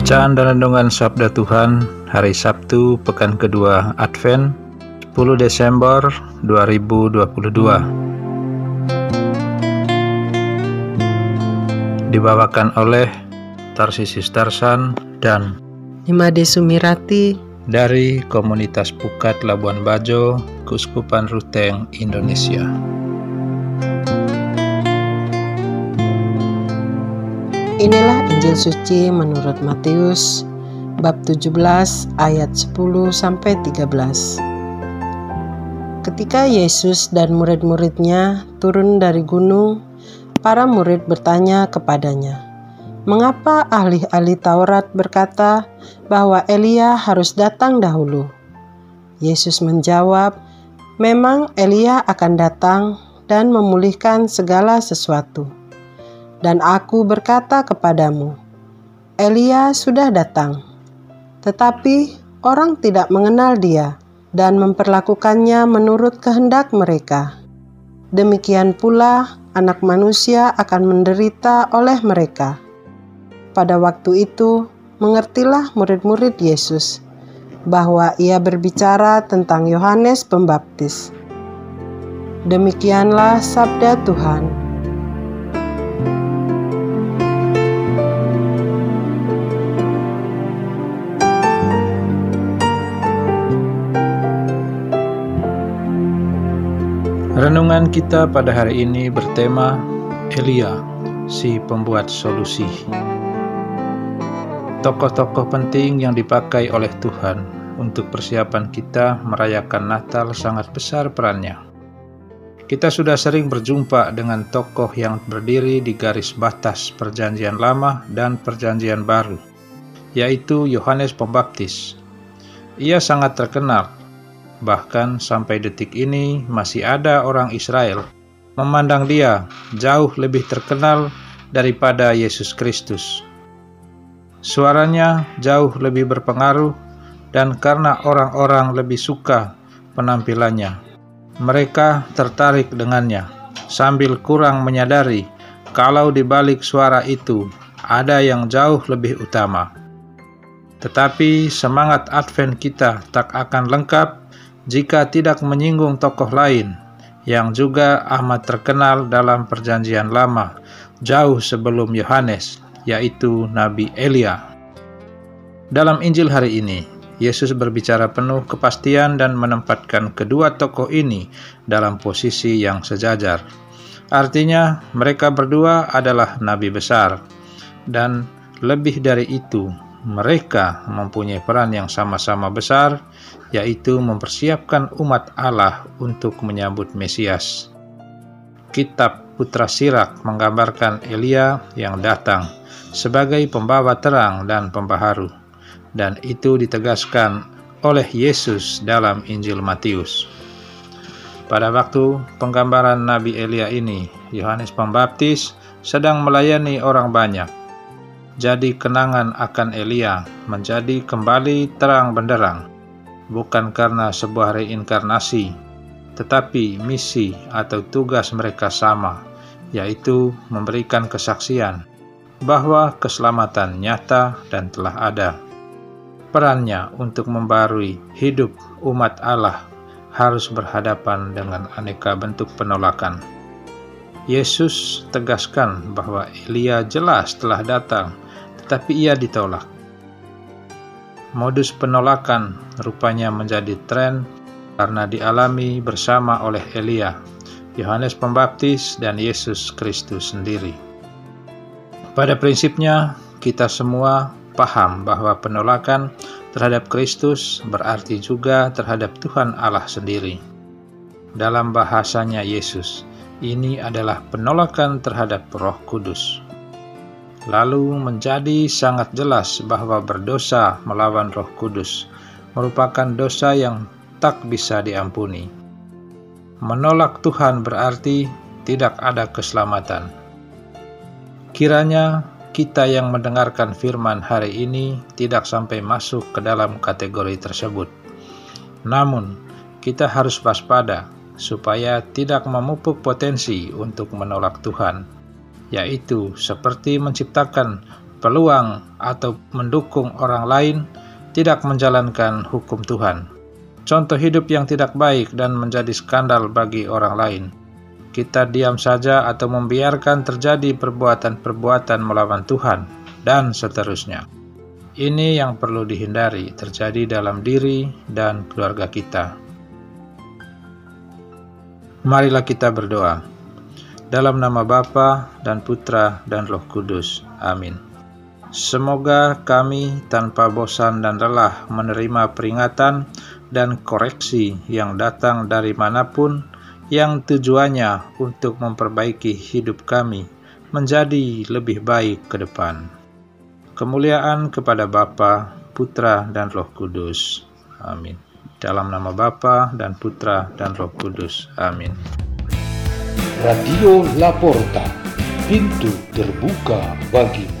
Bacaan dan Renungan Sabda Tuhan Hari Sabtu Pekan Kedua Advent 10 Desember 2022 Dibawakan oleh Tarsisis Tarsan dan Imade Sumirati dari Komunitas Pukat Labuan Bajo, Kuskupan Ruteng, Indonesia. Inilah Injil suci menurut Matius bab 17 ayat 10 sampai 13. Ketika Yesus dan murid-muridnya turun dari gunung, para murid bertanya kepadanya, "Mengapa ahli-ahli Taurat berkata bahwa Elia harus datang dahulu?" Yesus menjawab, "Memang Elia akan datang dan memulihkan segala sesuatu." Dan aku berkata kepadamu, Elia sudah datang, tetapi orang tidak mengenal dia dan memperlakukannya menurut kehendak mereka. Demikian pula anak manusia akan menderita oleh mereka. Pada waktu itu, mengertilah murid-murid Yesus bahwa ia berbicara tentang Yohanes Pembaptis. Demikianlah sabda Tuhan. Renungan kita pada hari ini bertema Elia, si pembuat solusi. Tokoh-tokoh penting yang dipakai oleh Tuhan untuk persiapan kita merayakan Natal sangat besar perannya. Kita sudah sering berjumpa dengan tokoh yang berdiri di garis batas Perjanjian Lama dan Perjanjian Baru, yaitu Yohanes Pembaptis. Ia sangat terkenal Bahkan sampai detik ini masih ada orang Israel memandang dia jauh lebih terkenal daripada Yesus Kristus. Suaranya jauh lebih berpengaruh dan karena orang-orang lebih suka penampilannya, mereka tertarik dengannya sambil kurang menyadari kalau di balik suara itu ada yang jauh lebih utama. Tetapi semangat Advent kita tak akan lengkap jika tidak menyinggung tokoh lain yang juga amat terkenal dalam Perjanjian Lama jauh sebelum Yohanes, yaitu Nabi Elia. Dalam Injil hari ini, Yesus berbicara penuh kepastian dan menempatkan kedua tokoh ini dalam posisi yang sejajar. Artinya, mereka berdua adalah nabi besar, dan lebih dari itu, mereka mempunyai peran yang sama-sama besar, yaitu mempersiapkan umat Allah untuk menyambut Mesias. Kitab Putra Sirak menggambarkan Elia yang datang sebagai pembawa terang dan pembaharu, dan itu ditegaskan oleh Yesus dalam Injil Matius. Pada waktu penggambaran Nabi Elia ini, Yohanes Pembaptis sedang melayani orang banyak jadi kenangan akan Elia menjadi kembali terang benderang, bukan karena sebuah reinkarnasi, tetapi misi atau tugas mereka sama, yaitu memberikan kesaksian bahwa keselamatan nyata dan telah ada. Perannya untuk membarui hidup umat Allah harus berhadapan dengan aneka bentuk penolakan. Yesus tegaskan bahwa Elia jelas telah datang tapi ia ditolak. Modus penolakan rupanya menjadi tren karena dialami bersama oleh Elia, Yohanes Pembaptis, dan Yesus Kristus sendiri. Pada prinsipnya, kita semua paham bahwa penolakan terhadap Kristus berarti juga terhadap Tuhan Allah sendiri. Dalam bahasanya Yesus, ini adalah penolakan terhadap Roh Kudus. Lalu menjadi sangat jelas bahwa berdosa melawan Roh Kudus merupakan dosa yang tak bisa diampuni. Menolak Tuhan berarti tidak ada keselamatan. Kiranya kita yang mendengarkan firman hari ini tidak sampai masuk ke dalam kategori tersebut. Namun, kita harus waspada supaya tidak memupuk potensi untuk menolak Tuhan, yaitu seperti menciptakan peluang atau mendukung orang lain tidak menjalankan hukum Tuhan. Contoh hidup yang tidak baik dan menjadi skandal bagi orang lain kita diam saja atau membiarkan terjadi perbuatan-perbuatan melawan Tuhan, dan seterusnya. Ini yang perlu dihindari terjadi dalam diri dan keluarga kita. Marilah kita berdoa. Dalam nama Bapa dan Putra dan Roh Kudus. Amin. Semoga kami tanpa bosan dan lelah menerima peringatan dan koreksi yang datang dari mana pun yang tujuannya untuk memperbaiki hidup kami menjadi lebih baik ke depan. Kemuliaan kepada Bapa, Putra, dan Roh Kudus. Amin. Dalam nama Bapa dan Putra dan Roh Kudus. Amin. Radio Laporta, pintu terbuka bagimu.